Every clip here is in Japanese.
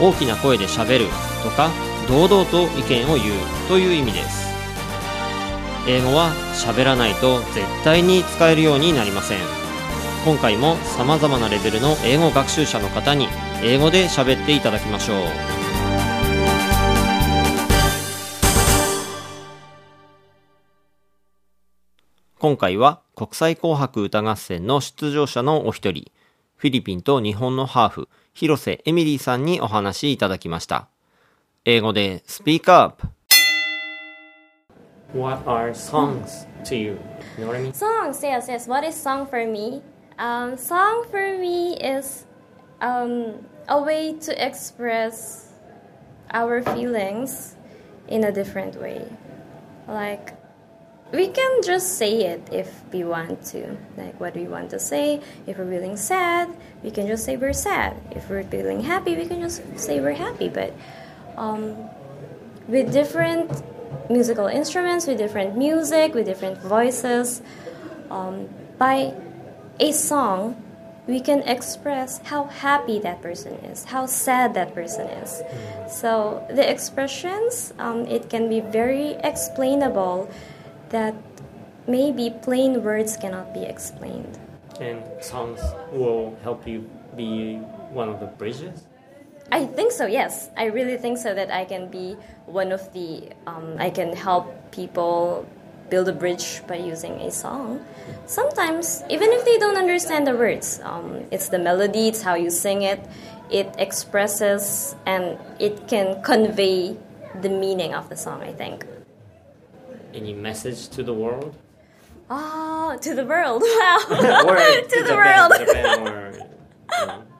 大きな声でしゃべるとか堂々と意見を言うという意味です。英語は喋らないと絶対に使えるようになりません。今回も様々なレベルの英語学習者の方に英語で喋っていただきましょう。今回は国際紅白歌合戦の出場者のお一人、フィリピンと日本のハーフ、広瀬エミリーさんにお話いただきました。英語で Speak Up What are songs to you? You know what I mean? Songs, yes, yes. What is song for me? Um, song for me is um, a way to express our feelings in a different way. Like we can just say it if we want to like what we want to say. If we're feeling sad we can just say we're sad. If we're feeling happy we can just say we're happy. But um, with different musical instruments with different music with different voices um, by a song we can express how happy that person is how sad that person is. So the expressions um, it can be very explainable that maybe plain words cannot be explained. And songs will help you be one of the bridges? I think so, yes. I really think so that I can be one of the, um, I can help people build a bridge by using a song. Sometimes, even if they don't understand the words, um, it's the melody, it's how you sing it, it expresses and it can convey the meaning of the song, I think any message to the world? Ah, oh, to the world! Wow, to, to, the Japan, world. Japan or, you know.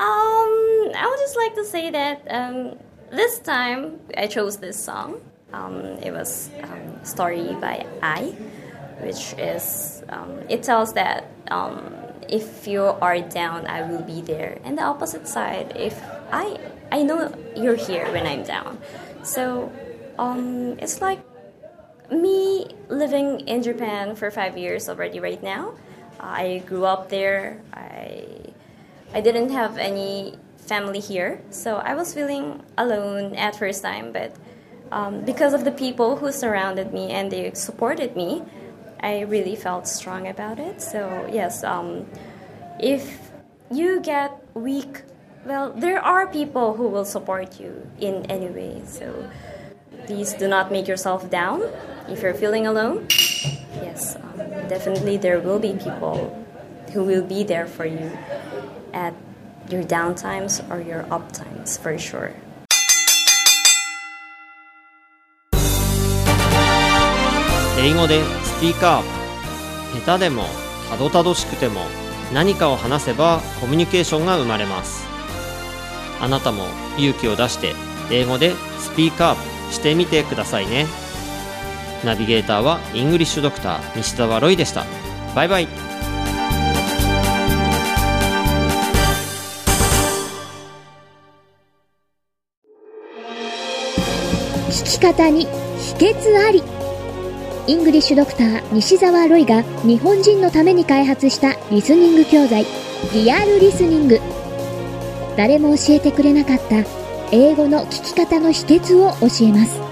Um, I would just like to say that um, this time I chose this song. Um, it was um, story by I, which is um, it tells that um, if you are down, I will be there, and the opposite side, if I I know you're here when I'm down, so um, it's like me living in Japan for five years already right now. I grew up there. I I didn't have any family here, so I was feeling alone at first time. But um, because of the people who surrounded me and they supported me, I really felt strong about it. So yes, um, if you get weak, well, there are people who will support you in any way. So please do not make yourself down. If you're feeling alone, yes, um, definitely there will be people who will be there for you at your down times or your up times for sure. 英語でスピーカー下手でもたどたどしくても何かを話せばコミュニケーションが生まれますあなたも勇気を出して英語でスピーカーしてみてくださいね。ナビゲーターはイングリッシュドクター西澤ロイでした。バイバイ。聞き方に秘訣あり。イングリッシュドクター西澤ロイが日本人のために開発したリスニング教材リアルリスニング。誰も教えてくれなかった英語の聞き方の秘訣を教えます。